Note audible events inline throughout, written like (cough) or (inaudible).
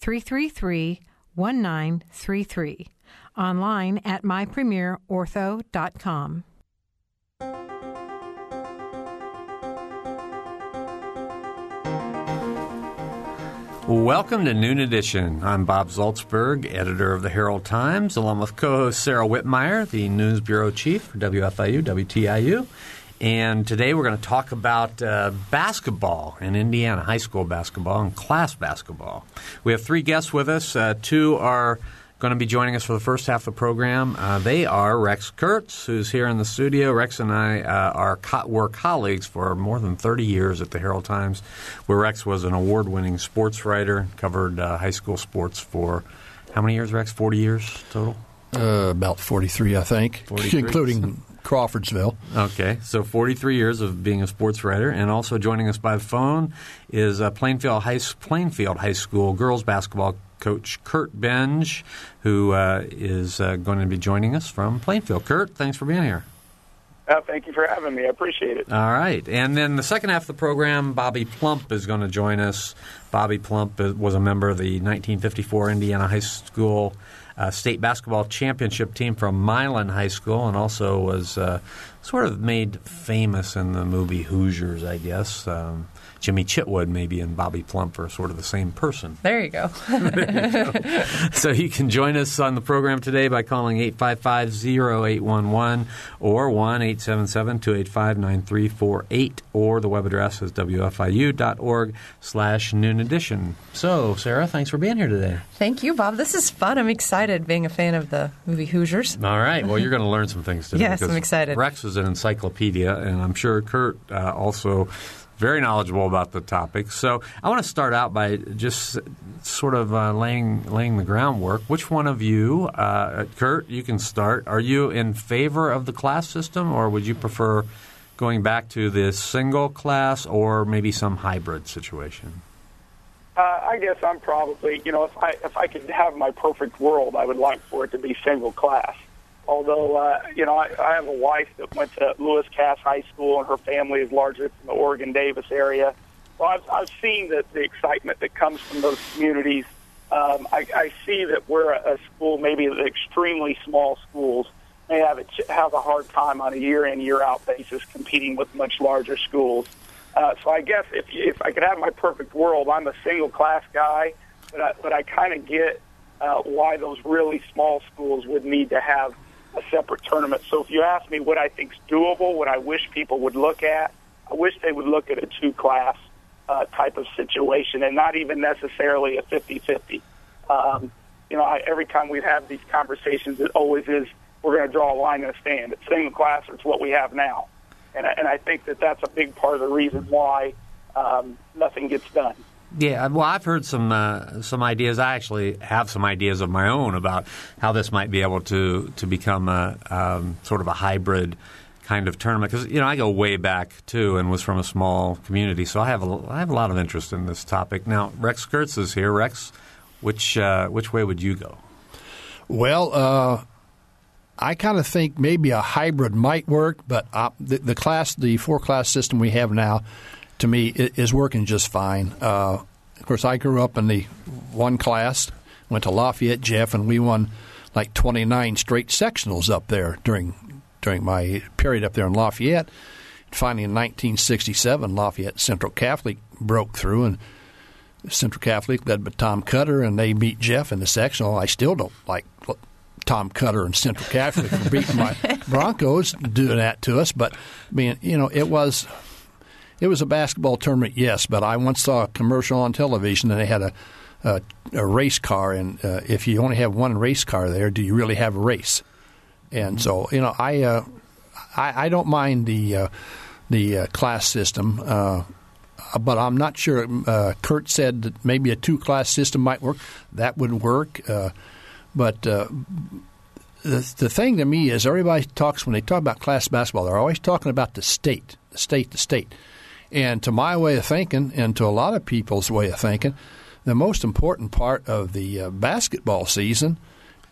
333 1933. Online at mypremierortho.com. Welcome to Noon Edition. I'm Bob Zaltsberg, editor of the Herald Times, along with co host Sarah Wittmeyer, the News Bureau Chief for WFIU, WTIU. And today we're going to talk about uh, basketball in Indiana, high school basketball and class basketball. We have three guests with us. Uh, two are going to be joining us for the first half of the program. Uh, they are Rex Kirts, who's here in the studio. Rex and I uh, are co- were colleagues for more than 30 years at the Herald Times, where Rex was an award winning sports writer, covered uh, high school sports for how many years, Rex? 40 years total? Uh, about 43, I think, 43. (laughs) including Crawfordsville. Okay, so 43 years of being a sports writer, and also joining us by phone is uh, Plainfield High Plainfield High School girls basketball coach Kurt Benge, who uh, is uh, going to be joining us from Plainfield. Kurt, thanks for being here. Uh, thank you for having me. I appreciate it. All right. And then the second half of the program, Bobby Plump is going to join us. Bobby Plump was a member of the 1954 Indiana High School uh, state basketball championship team from Milan High School and also was uh, sort of made famous in the movie Hoosiers, I guess. Um, Jimmy Chitwood, maybe, and Bobby Plump are sort of the same person. There you go. there you go. So you can join us on the program today by calling 855-0811 or 1-877-285-9348 or the web address is wfiu.org slash noon edition. So, Sarah, thanks for being here today. Thank you, Bob. This is fun. I'm excited being a fan of the movie Hoosiers. All right. Well, you're going to learn some things today. (laughs) yes, I'm excited. Rex is an encyclopedia, and I'm sure Kurt uh, also very knowledgeable about the topic. So I want to start out by just sort of uh, laying laying the groundwork. Which one of you, uh, Kurt? You can start. Are you in favor of the class system, or would you prefer going back to this single class, or maybe some hybrid situation? Uh, I guess I'm probably, you know, if I if I could have my perfect world, I would like for it to be single class. Although, uh, you know, I, I have a wife that went to Lewis Cass High School, and her family is largely from the Oregon Davis area. Well, I've, I've seen the, the excitement that comes from those communities. Um, I, I see that we're a, a school, maybe the extremely small schools, may have a, have a hard time on a year in, year out basis competing with much larger schools. Uh, so I guess if, if I could have my perfect world, I'm a single class guy, but I, but I kind of get uh, why those really small schools would need to have a separate tournament. So if you ask me what I think is doable, what I wish people would look at, I wish they would look at a two class uh, type of situation and not even necessarily a 50 50. Um, you know, I, every time we have these conversations, it always is we're going to draw a line in the sand. It's single class, it's what we have now. And, and I think that that's a big part of the reason why um, nothing gets done. Yeah, well, I've heard some uh, some ideas. I actually have some ideas of my own about how this might be able to to become a um, sort of a hybrid kind of tournament. Because you know, I go way back too, and was from a small community, so I have a, I have a lot of interest in this topic. Now, Rex Kirts is here. Rex, which uh, which way would you go? Well, uh, I kind of think maybe a hybrid might work, but uh, the, the class, the four class system we have now, to me is working just fine. Uh, of course, I grew up in the one class, went to Lafayette, Jeff, and we won like 29 straight sectionals up there during during my period up there in Lafayette. Finally, in 1967, Lafayette Central Catholic broke through, and Central Catholic led by Tom Cutter, and they beat Jeff in the sectional. I still don't like Tom Cutter and Central Catholic for beating my (laughs) Broncos, doing that to us, but I mean, you know it was it was a basketball tournament, yes, but I once saw a commercial on television and they had a a, a race car, and uh, if you only have one race car there, do you really have a race? And so, you know, I uh, I, I, don't mind the uh, the uh, class system. Uh, but I'm not sure. Uh, Kurt said that maybe a two class system might work. That would work. But the, the thing to me is everybody talks when they talk about class basketball, they're always talking about the state, the state, the state. And to my way of thinking, and to a lot of people's way of thinking, the most important part of the uh, basketball season,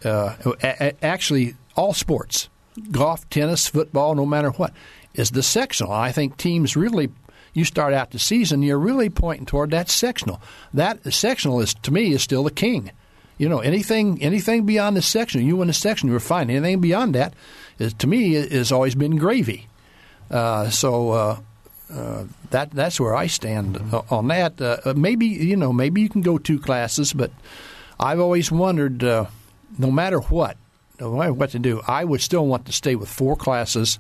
uh, a- actually all sports, golf, tennis, football, no matter what, is the sectional. I think teams really, you start out the season, you're really pointing toward that sectional. That sectional is to me is still the king. You know, anything anything beyond the sectional, you win the sectional, you're fine. Anything beyond that, is to me, has always been gravy. Uh, so uh, uh, that that's where I stand mm-hmm. on that. Uh, maybe you know, maybe you can go two classes, but I've always wondered, uh, no matter what, no matter what to do, I would still want to stay with four classes,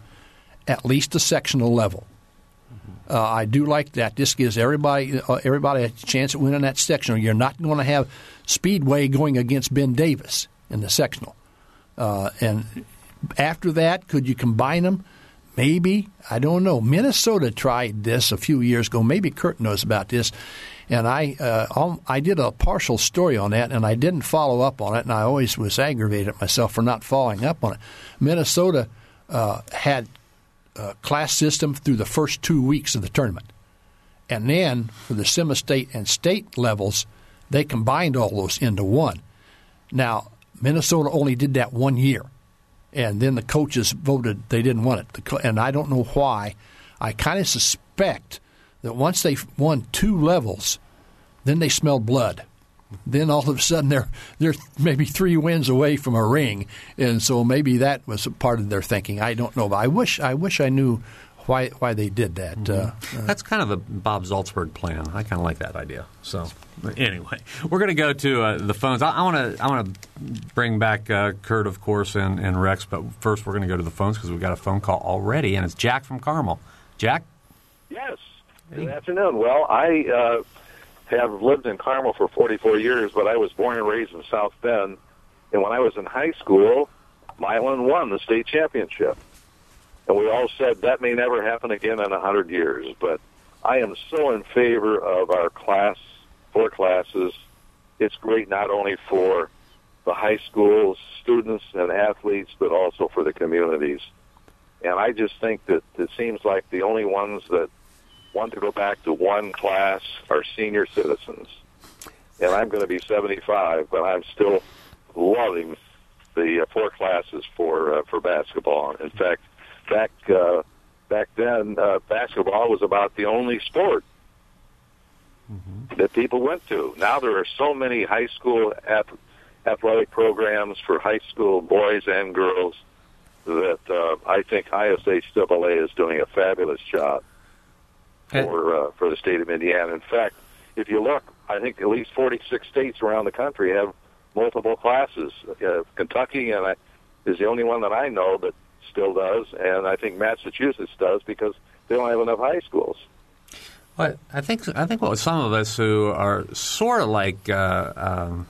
at least a sectional level. Mm-hmm. Uh, I do like that. This gives everybody uh, everybody a chance at winning that sectional. You're not going to have Speedway going against Ben Davis in the sectional, uh, and after that, could you combine them? Maybe I don't know. Minnesota tried this a few years ago. Maybe Kurt knows about this, and I uh, I did a partial story on that, and I didn't follow up on it, and I always was aggravated at myself for not following up on it. Minnesota uh, had a class system through the first two weeks of the tournament, and then for the semi-state and state levels, they combined all those into one. Now Minnesota only did that one year and then the coaches voted they didn't want it. And I don't know why. I kind of suspect that once they won two levels, then they smelled blood. Then all of a sudden they're they're maybe three wins away from a ring, and so maybe that was a part of their thinking. I don't know, I wish I wish I knew why why they did that. Mm-hmm. Uh, That's kind of a Bob Zaltsberg plan. I kind of like that idea. So anyway, we're going to go to uh, the phones. I want to I want to bring back uh, Kurt, of course, and, and Rex, but first we're going to go to the phones because we've got a phone call already, and it's Jack from Carmel. Jack. Yes. Hey. Good afternoon. Well, I uh, have lived in Carmel for 44 years, but I was born and raised in South Bend, and when I was in high school, Milan won the state championship. And we all said that may never happen again in a hundred years. But I am so in favor of our class, four classes. It's great not only for the high school students and athletes, but also for the communities. And I just think that it seems like the only ones that want to go back to one class are senior citizens. And I'm going to be 75, but I'm still loving the uh, four classes for uh, for basketball. In fact, back uh, back then, uh, basketball was about the only sport mm-hmm. that people went to. Now there are so many high school ath- athletic programs for high school boys and girls that uh, I think IHSAA is doing a fabulous job for uh, for the state of Indiana. In fact, if you look, I think at least 46 states around the country have multiple classes. Uh, Kentucky and I, is the only one that I know that still does, and I think Massachusetts does because they don't have enough high schools. Well, I think I think what some of us who are sort of like uh, um,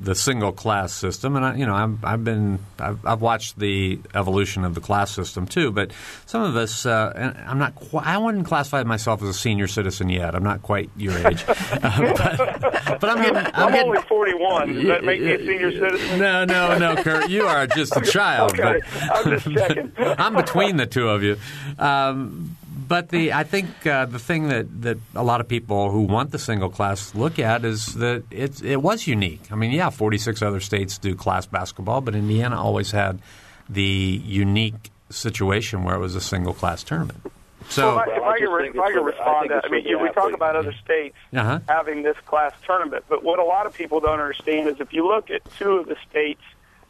the single class system, and I, you know, I'm, I've been I've, I've, watched the evolution of the class system too. But some of us, uh, and I'm not quite, I wouldn't classify myself as a senior citizen yet. I'm not quite your age, (laughs) uh, but, but, I'm getting. I'm, I'm getting, only 41. Does that make me a senior citizen? No, no, no, Kurt. You are just a (laughs) child. okay. but I'm just checking. (laughs) I'm between the two of you. Um, but the I think uh, the thing that, that a lot of people who want the single class look at is that it it was unique. I mean, yeah, 46 other states do class basketball, but Indiana always had the unique situation where it was a single class tournament. So, well, if I, if I, can, respond, I, I mean, you, we talk about other states uh-huh. having this class tournament, but what a lot of people don't understand is if you look at two of the states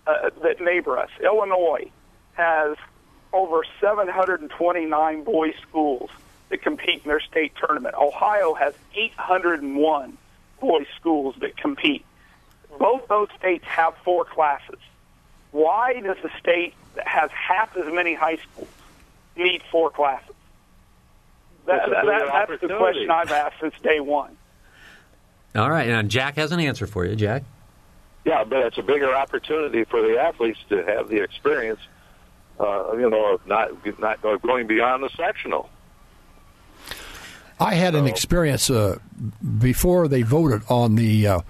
uh, that neighbor us, Illinois has over 729 boys schools that compete in their state tournament. Ohio has 801 boys schools that compete. Both those states have four classes. Why does a state that has half as many high schools need four classes? That, that, that, that's the question I've asked since day one. All right, and Jack has an answer for you, Jack. Yeah, but it's a bigger opportunity for the athletes to have the experience uh, you know, not not going beyond the sectional. I had an experience uh, before they voted on the uh,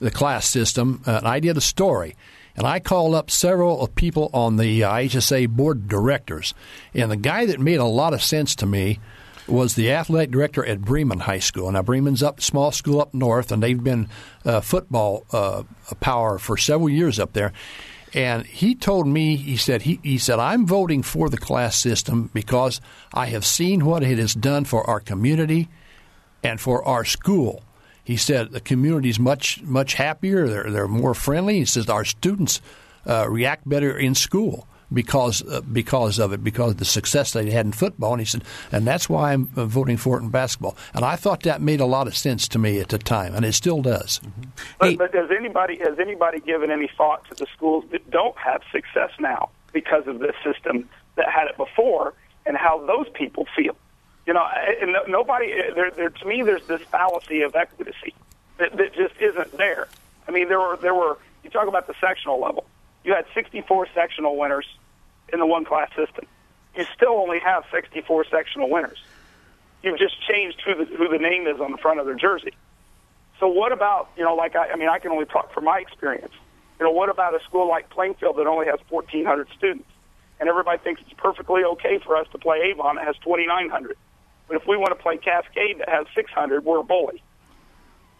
the class system, uh, and I did a story. And I called up several people on the uh, IHSA board of directors. And the guy that made a lot of sense to me was the athletic director at Bremen High School. Now, Bremen's up small school up north, and they've been uh, football uh, power for several years up there. And he told me, he said, he, he said, I'm voting for the class system because I have seen what it has done for our community and for our school. He said the community is much much happier. They're they're more friendly. He says our students uh, react better in school because uh, because of it, because of the success they had in football. And he said, and that's why I'm uh, voting for it in basketball. And I thought that made a lot of sense to me at the time, and it still does. Mm-hmm. But, hey, but has anybody has anybody given any thought to the schools that don't have success now because of this system that had it before, and how those people feel? You know, and nobody. There, there, to me, there's this fallacy of equity that, that just isn't there. I mean, there were there were. You talk about the sectional level. You had 64 sectional winners in the one class system. You still only have 64 sectional winners. You've just changed who the who the name is on the front of their jersey. So what about you know, like I, I mean, I can only talk from my experience. You know, what about a school like Plainfield that only has 1,400 students, and everybody thinks it's perfectly okay for us to play Avon that has 2,900? But if we want to play Cascade that has 600, we're a bully.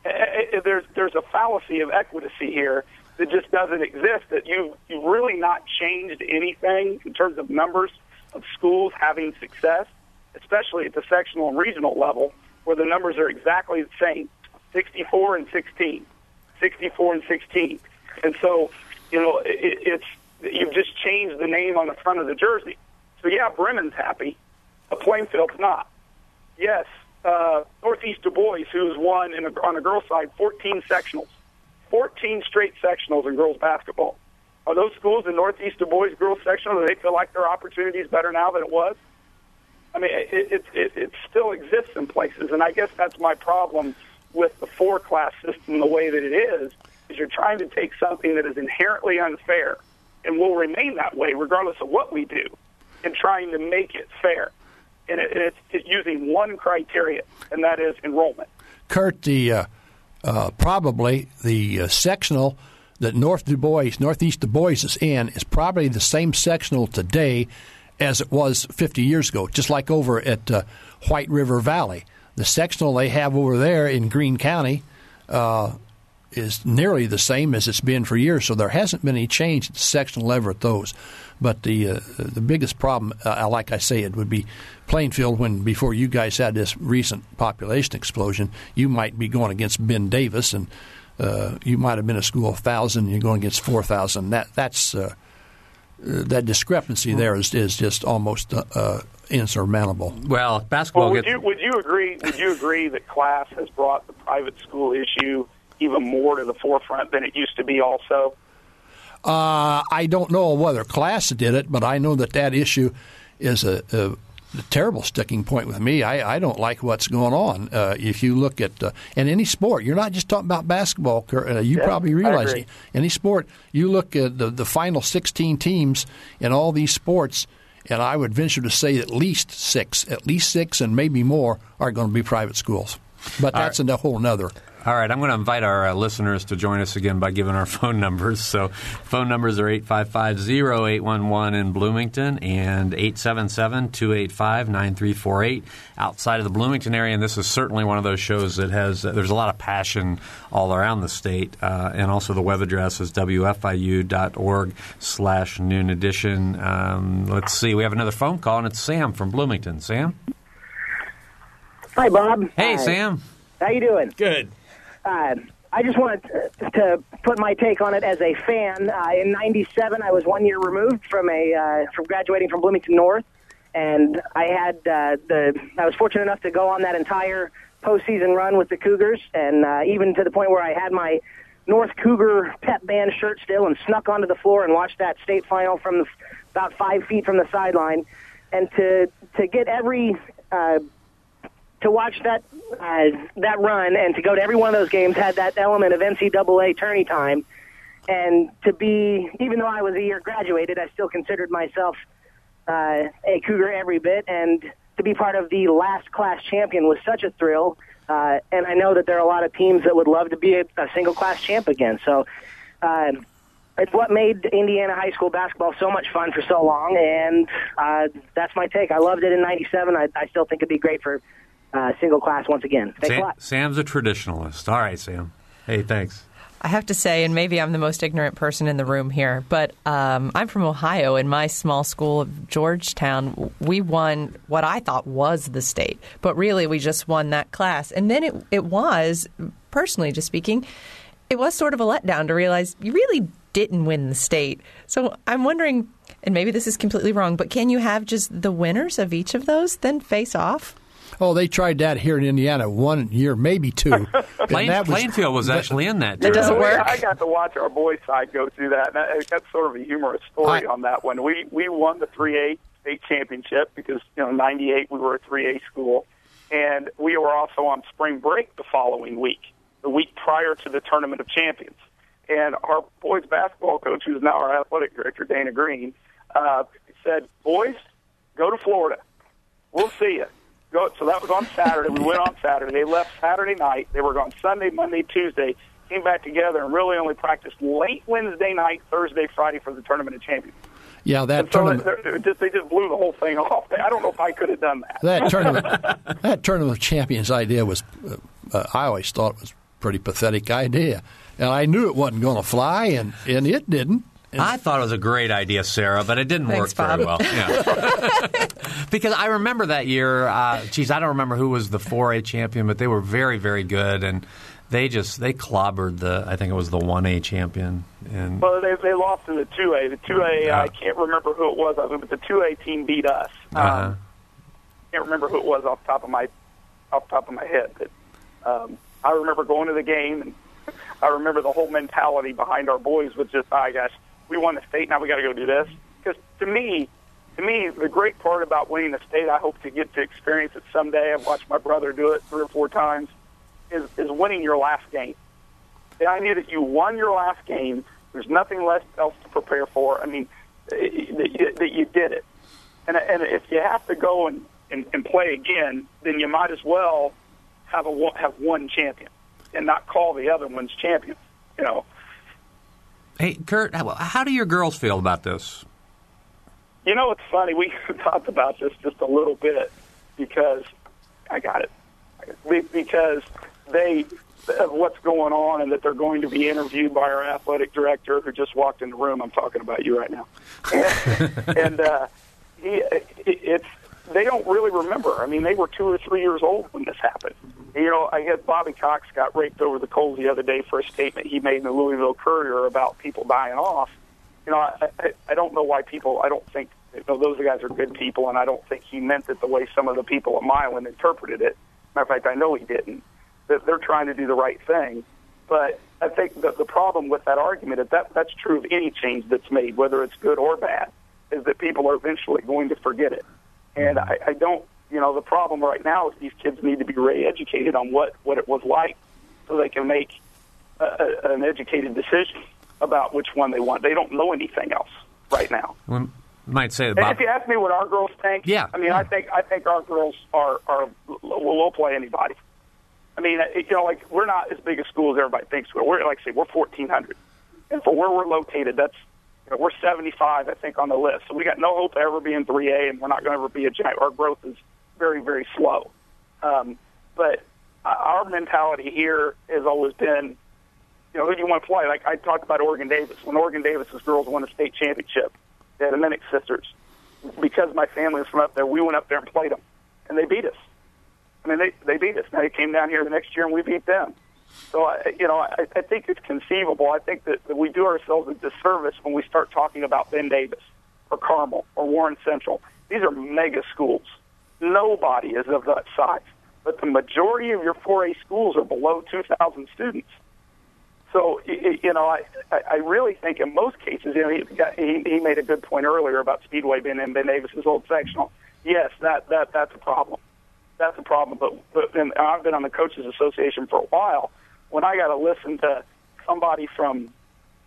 Eh, eh, eh, there's there's a fallacy of equity here that just doesn't exist. That you you really not changed anything in terms of numbers of schools having success, especially at the sectional and regional level, where the numbers are exactly the same, 64 and 16, 64 and 16, and so you know it, it's you've just changed the name on the front of the jersey. So yeah, Bremen's happy, but Plainfield's not yes, uh, Northeast Du Bois, who's won in a, on the girls' side 14 sectionals, 14 straight sectionals in girls basketball. Are those schools in Northeast Du Bois girls sectional? Do they feel like their opportunity is better now than it was? I mean, it, it, it, it still exists in places, and I guess that's my problem with the four-class system the way that it is. Is you're trying to take something that is inherently unfair and will remain that way regardless of what we do, and trying to make it fair and, it, it's, it's, using one criteria, and that is enrollment. Kurt, the uh, uh, probably the uh, sectional that North Du Bois, Northeast Du Bois is in, is probably the same sectional today as it was 50 years ago. Just like over at uh, White River Valley, the sectional they have over there in Greene County uh, is nearly the same as it's been for years. So there hasn't been any change at the sectional level at those. But the uh, the biggest problem, uh, like I say, it would be Plainfield. When before you guys had this recent population explosion, you might be going against Ben Davis, and uh, you might have been a school of thousand. You're going against four thousand. That that's uh, that discrepancy there is is just almost uh, uh, insurmountable. Well, basketball. Well, would gets... you would you agree? Would you agree that class has brought the private school issue even more to the forefront than it used to be? Also. Uh, I don't know whether class did it, but I know that that issue is a, a, a terrible sticking point with me. I, I don't like what's going on. Uh, if you look at uh, in any sport, you're not just talking about basketball. Uh, you yeah, probably realize it. Any sport, you look at the, the final 16 teams in all these sports, and I would venture to say at least six, at least six, and maybe more are going to be private schools. But that's right. a whole other. All right, I'm going to invite our uh, listeners to join us again by giving our (laughs) phone numbers. So, phone numbers are 855 0811 in Bloomington and 877 285 9348 outside of the Bloomington area. And this is certainly one of those shows that has, uh, there's a lot of passion all around the state. Uh, and also, the web address is wfiu.org slash noon edition. Um, let's see, we have another phone call, and it's Sam from Bloomington. Sam? Hi, Bob. Hey, Hi. Sam. How you doing? Good. I just wanted to, to put my take on it as a fan. Uh, in '97, I was one year removed from a uh, from graduating from Bloomington North, and I had uh, the I was fortunate enough to go on that entire postseason run with the Cougars, and uh, even to the point where I had my North Cougar pep band shirt still, and snuck onto the floor and watched that state final from the, about five feet from the sideline, and to to get every uh, to watch that uh, that run and to go to every one of those games had that element of NCAA tourney time, and to be even though I was a year graduated, I still considered myself uh, a Cougar every bit, and to be part of the last class champion was such a thrill. Uh, and I know that there are a lot of teams that would love to be a, a single class champ again. So um, it's what made Indiana high school basketball so much fun for so long, and uh, that's my take. I loved it in '97. I, I still think it'd be great for uh, single class once again. Thanks Sam, a lot. Sam's a traditionalist. All right, Sam. Hey, thanks. I have to say, and maybe I'm the most ignorant person in the room here, but um, I'm from Ohio. In my small school of Georgetown, we won what I thought was the state, but really we just won that class. And then it, it was, personally just speaking, it was sort of a letdown to realize you really didn't win the state. So I'm wondering, and maybe this is completely wrong, but can you have just the winners of each of those then face off? Oh, they tried that here in Indiana one year, maybe two. (laughs) Plain, that was- Plainfield was actually in that. It doesn't work. I got to watch our boys' side go through that. And that that's sort of a humorous story I- on that one. We we won the 3A state championship because you know '98 we were a 3A school, and we were also on spring break the following week, the week prior to the tournament of champions. And our boys' basketball coach, who's now our athletic director, Dana Green, uh, said, "Boys, go to Florida. We'll see you." Go, so that was on Saturday. We went on Saturday. They left Saturday night. They were gone Sunday, Monday, Tuesday. Came back together and really only practiced late Wednesday night, Thursday, Friday for the tournament of champions. yeah, that And tournament. they, they just, they just blew the whole thing (laughs) off. I don't know if I could have done that. that tournament, that tournament of champions idea was, uh, uh, I always thought it was a pretty pathetic idea, and I knew it wasn't going to fly, and and it didn't. And I thought it was a great idea, Sarah, but it didn't Thanks, work very well. (laughs) Yeah. (laughs) because I remember that year. Uh, geez, I don't remember who was the 4A champion, but they were very, very good, and they just they clobbered the. I think it was the 1A champion, and Well, they they lost to the two A. The two A, Yeah. I can't remember who it was, but the two A team beat us. Um, uh, can't remember who it was off the top of my off the top of my head, but um, I remember going to the game, and (laughs) I remember the whole mentality behind our boys was just, "I gosh, we won the state, now we got to go do this." Because to me, to me, the great part about winning the state, I hope to get to experience it someday. I've watched my brother do it three or four times. Is is winning your last game. The idea that you won your last game, there's nothing less else to prepare for. I mean, eh, that you, that you did it. And, and if you have to go and, and, and play again, then you might as well have a have one champion and not call the other ones champions. You know, hey, Kurt, how, how do your girls feel about this? you know it's funny. We (laughs) talked about this just a little bit because I got it because they of what's going on and that they're going to be interviewed by our athletic director who just walked in the room. I'm talking about you right now, and, (laughs) and uh, he it, it's they don't really remember. I mean, they were two or three years old when this happened. You know, I guess Bobby Cox got raked over the coals the other day for a statement he made in the Louisville Courier about people dying off. You know, I, I, I don't know why people. I don't think you know, those guys are good people, and I don't think he meant it the way some of the people at Milan interpreted it. Matter of fact, I know he didn't. That they're trying to do the right thing, but I think that the problem with that argument is that that's true of any change that's made, whether it's good or bad, is that people are eventually going to forget it. And I, I don't, you know, the problem right now is these kids need to be re-educated on what what it was like, so they can make a, a, an educated decision about which one they want. They don't know anything else right now. We might say that if you ask me what our girls think, Yeah. I mean, I think I think our girls are are will, will play anybody. I mean, uh, you know, like we're not as big a school as everybody thinks we're. We're like I say, we're fourteen hundred, and for where we're located, that's you know, we're seventy five, I think, on the list. So we got no hope of ever being three A, and we're not going to ever be a giant. Our growth is very very slow. Um, but our mentality here has always been, you know, who do you want to play? Like I talked about Oregon Davis. When Oregon Davis's girls won a state championship, they had the Minnick sisters. Because my family was from up there, we went up there and played them, and they beat us. I mean, they they beat us. Now they came down here the next year and we beat them. So I, you know, I, I think it's conceivable. I think that, that we do ourselves a disservice when we start talking about Ben Davis or Carmel or Warren Central. These are mega schools. Nobody is of that size, but the majority of your 4A schools are below 2,000 students. So you know, I I I really think in most cases, you know, he he, he made a good point earlier about Speedway being in Ben Davis's old sectional. Yes, that that that's a problem. That's a problem. But but and I've been on the coaches association for a while. When I got to listen to somebody from,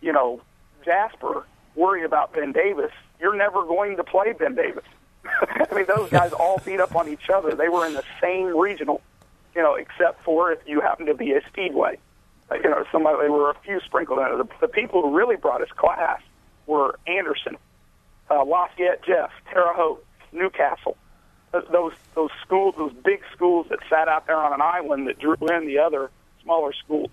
you know, Jasper worry about Ben Davis, you're never going to play Ben Davis. (laughs) I mean, those guys all beat up on each other. They were in the same regional, you know, except for if you happen to be a speedway. Uh, You know, somebody there were a few sprinkled in. The, the people who really brought us class were Anderson, uh, Lafayette, Jeff, Terre Haute, Newcastle. Those those schools, those big schools that sat out there on an island that drew in the other smaller schools.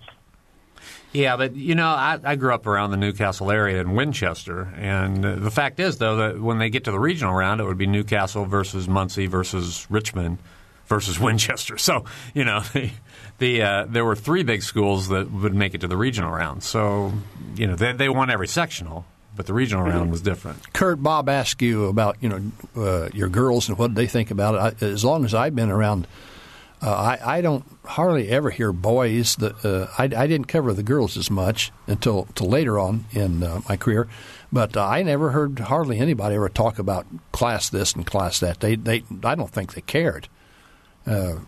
Yeah, but you know, I, I grew up around the Newcastle area in Winchester, and uh, the fact is, though, that when they get to the regional round, it would be Newcastle versus Muncie versus Richmond versus (laughs) Winchester. So you know, the, the uh, there were three big schools that would make it to the regional round. So you know, they, they won every sectional, but the regional round was different. Kurt, Bob asked you about you know uh, your girls and what they think about it. I, as long as I've been around, uh, I, I don't hardly ever hear boys. That uh, I, I didn't cover the girls as much until, until later on in uh, my career, but uh, I never heard hardly anybody ever talk about class this and class that. They they I don't think they cared.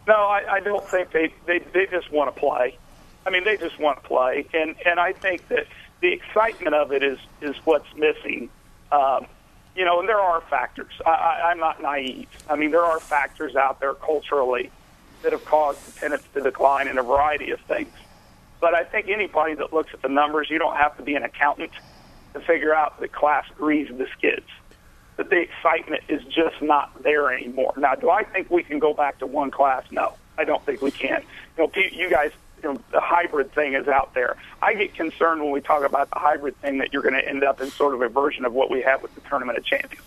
No, I, I don't think they, they they just want to play. I mean, they just want to play, and and I think that the excitement of it is is what's missing. Um, you know, and there are factors. I, I, I'm not naive. I mean, there are factors out there culturally that have caused attendance to decline in a variety of things. But I think anybody that looks at the numbers, you don't have to be an accountant to figure out that class with the skids. That the excitement is just not there anymore. Now, do I think we can go back to one class? No, I don't think we can. You know, you guys, you know, the hybrid thing is out there. I get concerned when we talk about the hybrid thing that you're going to end up in sort of a version of what we have with the Tournament of Champions.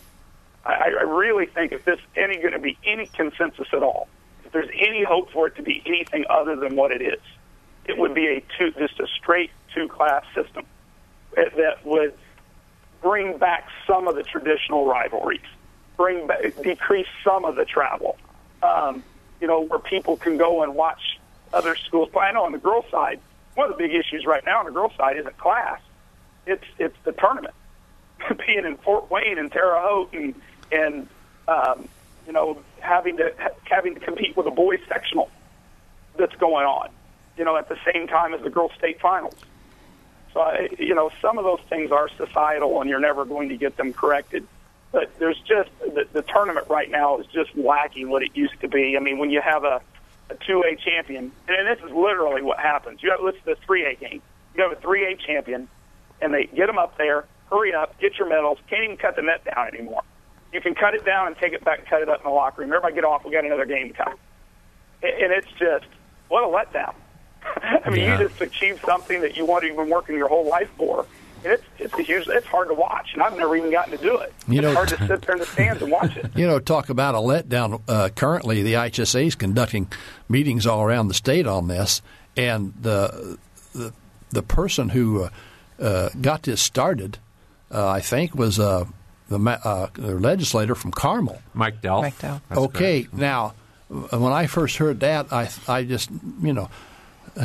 I, I really think if there's any going to be any consensus at all, there's any hope for it to be anything other than what it is, it would be a two, just a straight two-class system that- that would bring back some of the traditional rivalries, bring back, decrease some of the travel. Um, you know, where people can go and watch other schools play. I know on the girls' side, one of the big issues right now on the girls' side isn't class; it's it's the tournament. (laughs) Being in Fort Wayne and Terre Haute and and um, you know having to having to compete with a boys sectional that's going on. You know, at the same time as the girls' state finals. So, I, you know, some of those things are societal, and you're never going to get them corrected. But there's just the, the tournament right now is just lacking what it used to be. I mean, when you have a a 2A champion, and this is literally what happens. You have let's the 3A game. You have a 3A champion, and they get them up there. Hurry up, get your medals. Can't even cut the net down anymore. You can cut it down and take it back cut it up in the locker room. Everybody get off. We got another game time. And and it's just what a letdown. (laughs) I mean, Yeah. you just achieved something that you wanted, you've been working your whole life for. And it's it's a huge. It's hard to watch, and I've never even gotten to do it. You it's know- hard to sit there in the (laughs) stands and watch it. You know, talk about a letdown. Uh, currently, the IHSA is conducting meetings all around the state on this, and the the, the person who uh, uh, got this started, uh, I think, was uh, the, uh, the legislator from Carmel. Mike Delph. Mike Delph. That's okay, correct. now when I first heard that, I I just you know. (laughs)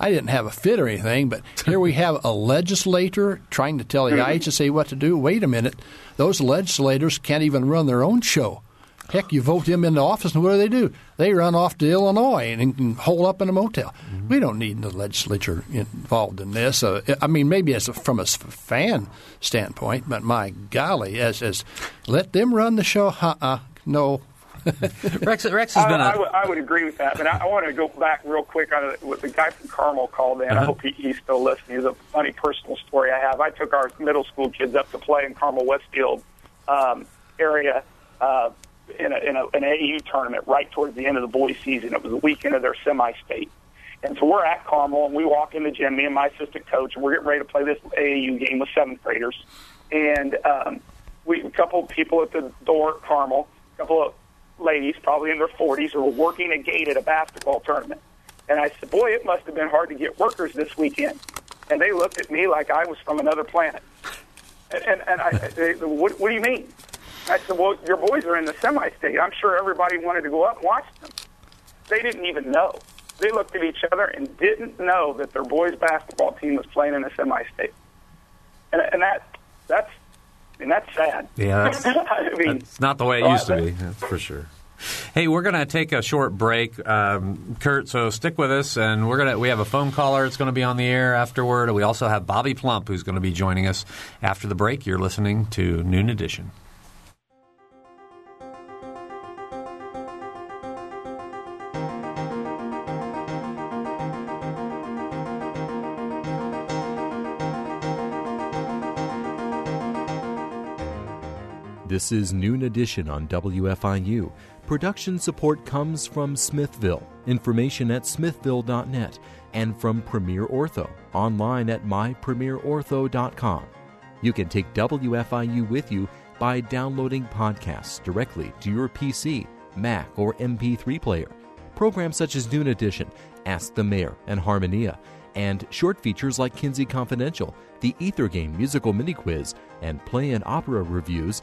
I didn't have a fit or anything, but here we have a legislator trying to tell the IHSA what to do. Wait a minute, those legislators can't even run their own show. Heck, you vote them into office, and what do they do? They run off to Illinois and, and hole up in a motel. We don't need the legislature involved in this. Uh, I mean, maybe as a, from a fan standpoint, but my golly, as as let them run the show. Uh-uh, no, (laughs) Rex, Rex has I, been I a, would- I would agree with that, but I, I want to go back real quick on what the guy from Carmel called in. I hope he, he's still listening. He's a funny personal story I have. I took our middle school kids up to play in Carmel Westfield um, area uh, in, a, in a, an AAU tournament right towards the end of the boys' season. It was the weekend of their semi-state. And so we're at Carmel, and we walk in the gym, me and my assistant coach, and we're getting ready to play this AAU game with seventh graders. And um, we a couple of people at the door at Carmel, a couple of ladies, probably in their 40s, who were working a gate at a basketball tournament. And I said, boy, it must have been hard to get workers this weekend. And they looked at me like I was from another planet. And, and, and I, they, what, what do you mean? I said, well, your boys are in the semi-state. I'm sure everybody wanted to go up and watch them. They didn't even know. They looked at each other and didn't know that their boys' basketball team was playing in a semi-state. And, and that, that's, I mean, that's sad. yeah, that's, (laughs) I mean, It's not the way it used to be, that's for sure. Hey, we're going to take a short break, um, Kurt. So stick with us, and we're gonna we have a phone caller. that's going to be on the air afterward. We also have Bobby Plump, who's going to be joining us after the break. You're listening to Noon Edition. This is Noon Edition on WFIU. Production support comes from Smithville, information at smithville.net, and from Premier Ortho, online at mypremierortho.com. You can take WFIU with you by downloading podcasts directly to your PC, Mac, or MP3 player. Programs such as Noon Edition, Ask the Mayor, and Harmonia, and short features like Kinsey Confidential, the Ether Game musical mini quiz, and play and opera reviews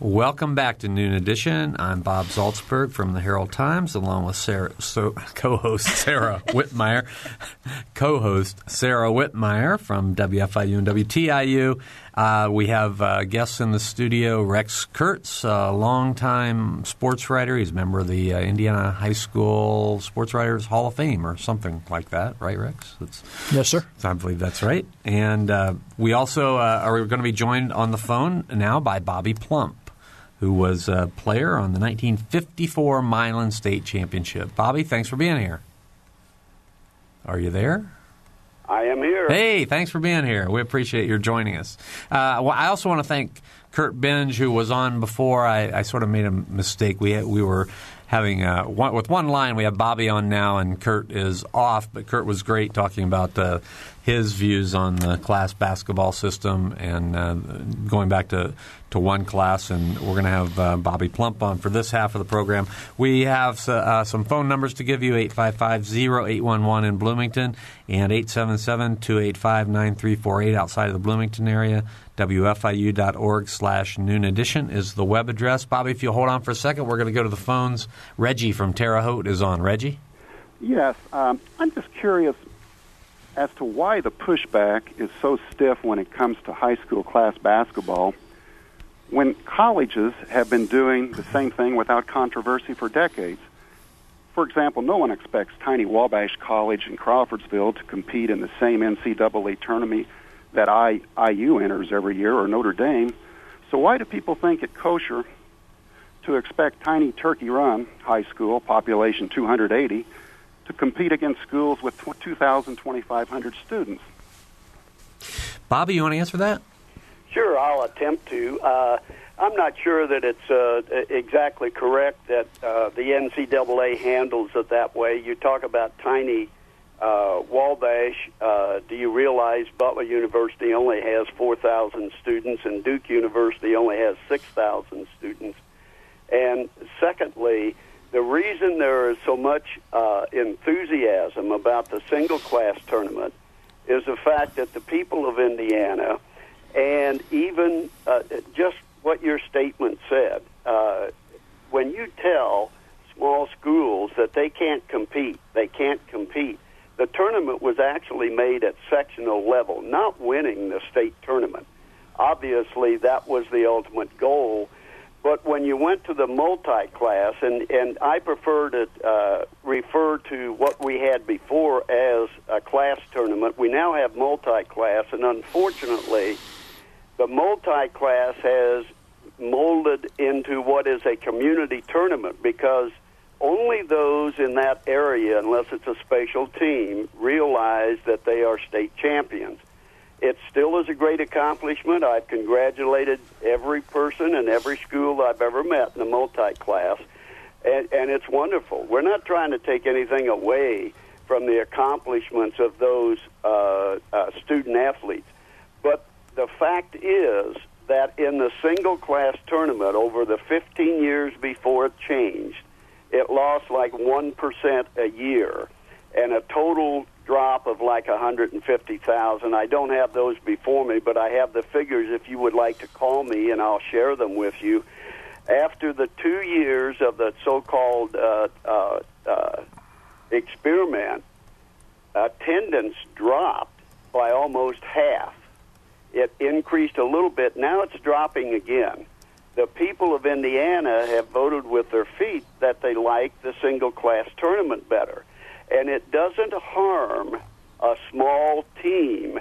Welcome back to Noon Edition. I'm Bob Zaltsberg from the Herald Times, along with Sarah, so, (laughs) co-host Sarah (laughs) Wittmeyer, co-host Sarah Wittmeyer from WFIU and WTIU. Uh, we have uh, guests in the studio: Rex Kirts, a longtime sports writer. He's a member of the uh, Indiana High School Sports Writers Hall of Fame, or something like that, right, Rex? That's, yes, sir. I believe that's right. And uh, we also uh, are going to be joined on the phone now by Bobby Plump who was a player on the 1954 Milan State Championship. Bobby, thanks for being here. Are you there? I am here. Hey, thanks for being here. We appreciate your joining us. Uh, well, I also want to thank Kurt Benge, who was on before. I, I sort of made a mistake. We we were having uh, one, with one line. We have Bobby on now, and Kurt is off. But Kurt was great talking about uh, his views on the class basketball system and uh, going back to to one class, and we're going to have uh, Bobby Plump on for this half of the program. We have uh, some phone numbers to give you 855-0811 in Bloomington and 877-285-9348 outside of the Bloomington area. WFIU.org slash noon edition is the web address. Bobby, if you'll hold on for a second, we're going to go to the phones. Reggie from Terre Haute is on. Reggie? Yes. Um, I'm just curious as to why the pushback is so stiff when it comes to high school class basketball – when colleges have been doing the same thing without controversy for decades. For example, no one expects Tiny Wabash College in Crawfordsville to compete in the same NCAA tournament that I, IU enters every year or Notre Dame. So why do people think it kosher to expect Tiny Turkey Run High School, population 280, to compete against schools with 2,000, 2,500 students? Bobby, you want to answer that? Sure, I'll attempt to. Uh, I'm not sure that it's uh, exactly correct that uh, the NCAA handles it that way. You talk about tiny uh, Wabash. Uh, do you realize Butler University only has 4,000 students and Duke University only has 6,000 students? And secondly, the reason there is so much uh, enthusiasm about the single class tournament is the fact that the people of Indiana and even uh, just what your statement said. Uh, when you tell small schools that they can't compete, they can't compete. The tournament was actually made at sectional level, not winning the state tournament. Obviously, that was the ultimate goal. But when you went to the multi-class, and, and I prefer to uh, refer to what we had before as a class tournament, we now have multi-class, and unfortunately, the multi-class has molded into what is a community tournament because only those in that area, unless it's a special team, realize that they are state champions. It still is a great accomplishment. I've congratulated every person and every school I've ever met in the multi-class, and, and it's wonderful. We're not trying to take anything away from the accomplishments of those uh, uh, student athletes, but the fact is that in the single class tournament over the 15 years before it changed, it lost like 1% a year and a total drop of like 150,000. I don't have those before me, but I have the figures if you would like to call me and I'll share them with you. After the two years of the so called uh, uh, uh, experiment, attendance dropped by almost half. It increased a little bit. Now it's dropping again. The people of Indiana have voted with their feet that they like the single class tournament better. And it doesn't harm a small team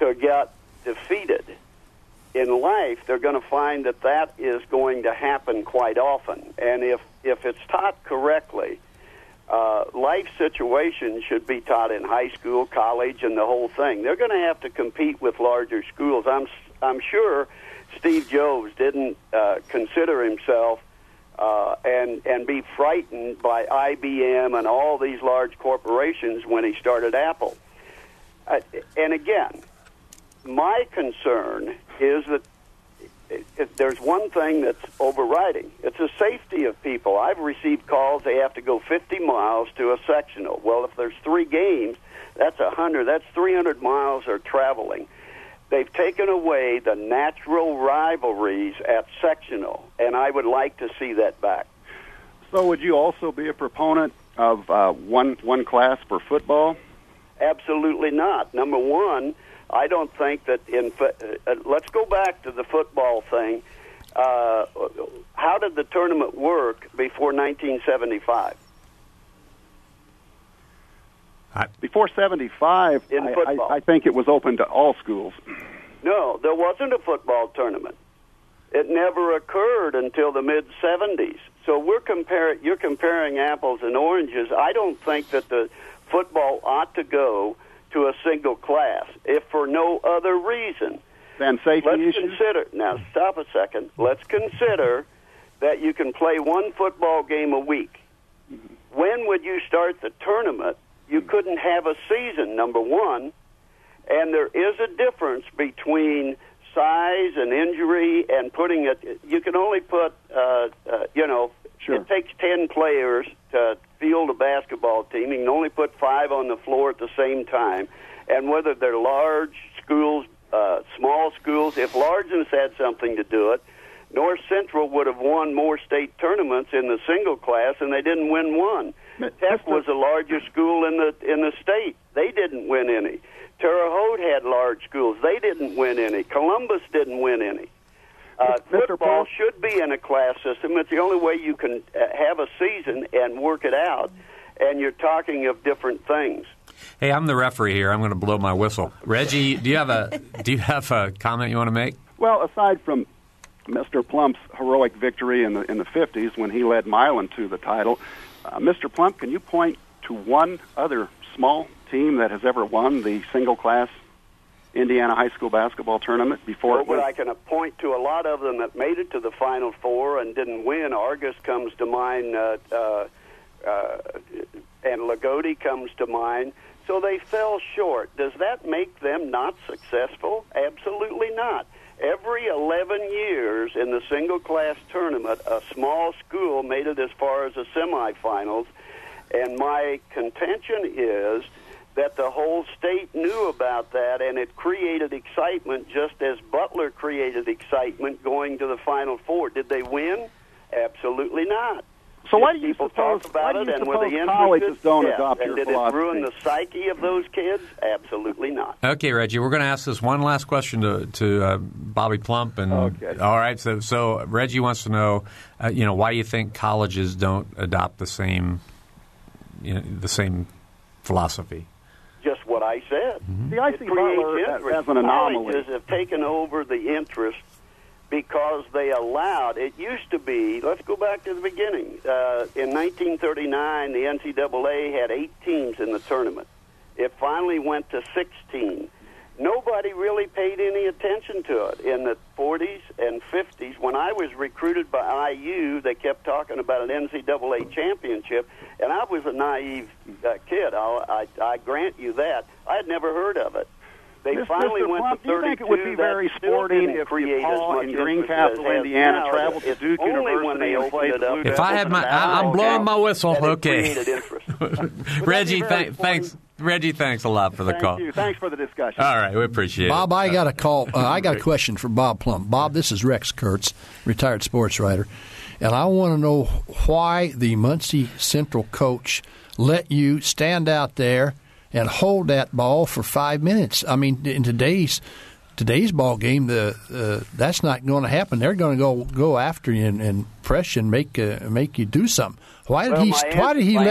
to get defeated. In life, they're going to find that that is going to happen quite often. And if, if it's taught correctly, uh, life situations should be taught in high school, college, and the whole thing. They're going to have to compete with larger schools. I'm I'm sure Steve Jobs didn't uh, consider himself uh, and and be frightened by IBM and all these large corporations when he started Apple. Uh, and again, my concern is that it, there's one thing that's overriding. It's the safety of people. I've received calls they have to go 50 miles to a sectional. Well, if there's three games, that's a 100. That's 300 miles they're traveling. They've taken away the natural rivalries at sectional, and I would like to see that back. So, would you also be a proponent of uh, one one class for football? Absolutely not. Number one I don't think that in. Uh, uh, let's go back to the football thing. Uh, how did the tournament work before 1975? Before 75, in I, football. I, I think it was open to all schools. No, there wasn't a football tournament. It never occurred until the mid 70s. So we're comparing. You're comparing apples and oranges. I don't think that the football ought to go to a single class, if for no other reason. Then safety Let's issues? consider now. Stop a second. Let's consider that you can play one football game a week. Mm-hmm. When would you start the tournament? You couldn't have a season. Number one, and there is a difference between size and injury and putting it. You can only put, uh, uh, you know, Sure. it takes ten players to field a basketball team. You can only put five on the floor at the same time, and whether they're large schools, uh, small schools, if Largents had something to do it, North Central would have won more state tournaments in the single class, and they didn't win one. Tech was the largest school in the in the state. They didn't win any. Terre Haute had large schools. They didn't win any. Columbus didn't win any. Uh, Mr. football Paul? should be in a class system. It's the only way you can uh, have a season and work it out. And you're talking of different things. Hey, I'm the referee here. I'm going to blow my whistle. Reggie, do you have a do you have a comment you want to make? Well, aside from Mr. Plump's heroic victory in the in the 50s when he led Milan to the title, uh, Mr. Plump, can you point to one other small team that has ever won the single class Indiana high school basketball tournament before Well, but I can point to a lot of them that made it to the Final Four and didn't win. Argos comes to mind, uh, uh, uh, and Loogootee comes to mind. So they fell short. Does that make them not successful? Absolutely not. Every 11 years in the single class tournament, a small school made it as far as the semifinals. And my contention is that the whole state knew about that and it created excitement just as Butler created excitement going to the Final Four. Did they win? Absolutely not. So why do you people suppose- talk about it and were they suppose colleges interested? don't Yes. adopt and your did philosophy? it ruin the psyche of those kids? Absolutely not. Okay, Reggie, we're going to ask this one last question to to uh, Bobby Plump. And Okay. all right, so so Reggie wants to know, uh, you know, why do you think colleges don't adopt the same, you know, the same philosophy. Just what I said. See, I It see Butler as, as an anomaly. Colleges have taken over the interest because they allowed. It used to be. Let's go back to the beginning. Uh, in 1939, the NCAA had eight teams in the tournament. It finally went to 16. Nobody really paid any attention to it in the 40s and 50s. When I was recruited by IU, they kept talking about an NCAA championship, and I was a naive uh, kid. I'll, I, I grant you that. I had never heard of it. They Mr. finally went Plump, to do you think it would be very sporting if create as DePaul much in interest Greencastle, as it has Indiana, now. traveled to Duke University when they and opened played it up Blue If I had my, I, I'm blowing my whistle. Okay. (laughs) Reggie, very th- thanks, Reggie. Thanks a lot for the Thank call. you. Thanks for the discussion. All right, we appreciate Bob, it. Bob, I got a call. Uh, I got a (laughs) question for Bob Plump. Bob, this is Rex Kirts, retired sports writer, and I want to know why the Muncie Central coach let you stand out there and hold that ball for five minutes. I mean, in today's today's ball game, the uh, that's not going to happen. They're going to go go after you and, and press you and make uh, make you do something. Why did Well, he? Why did he let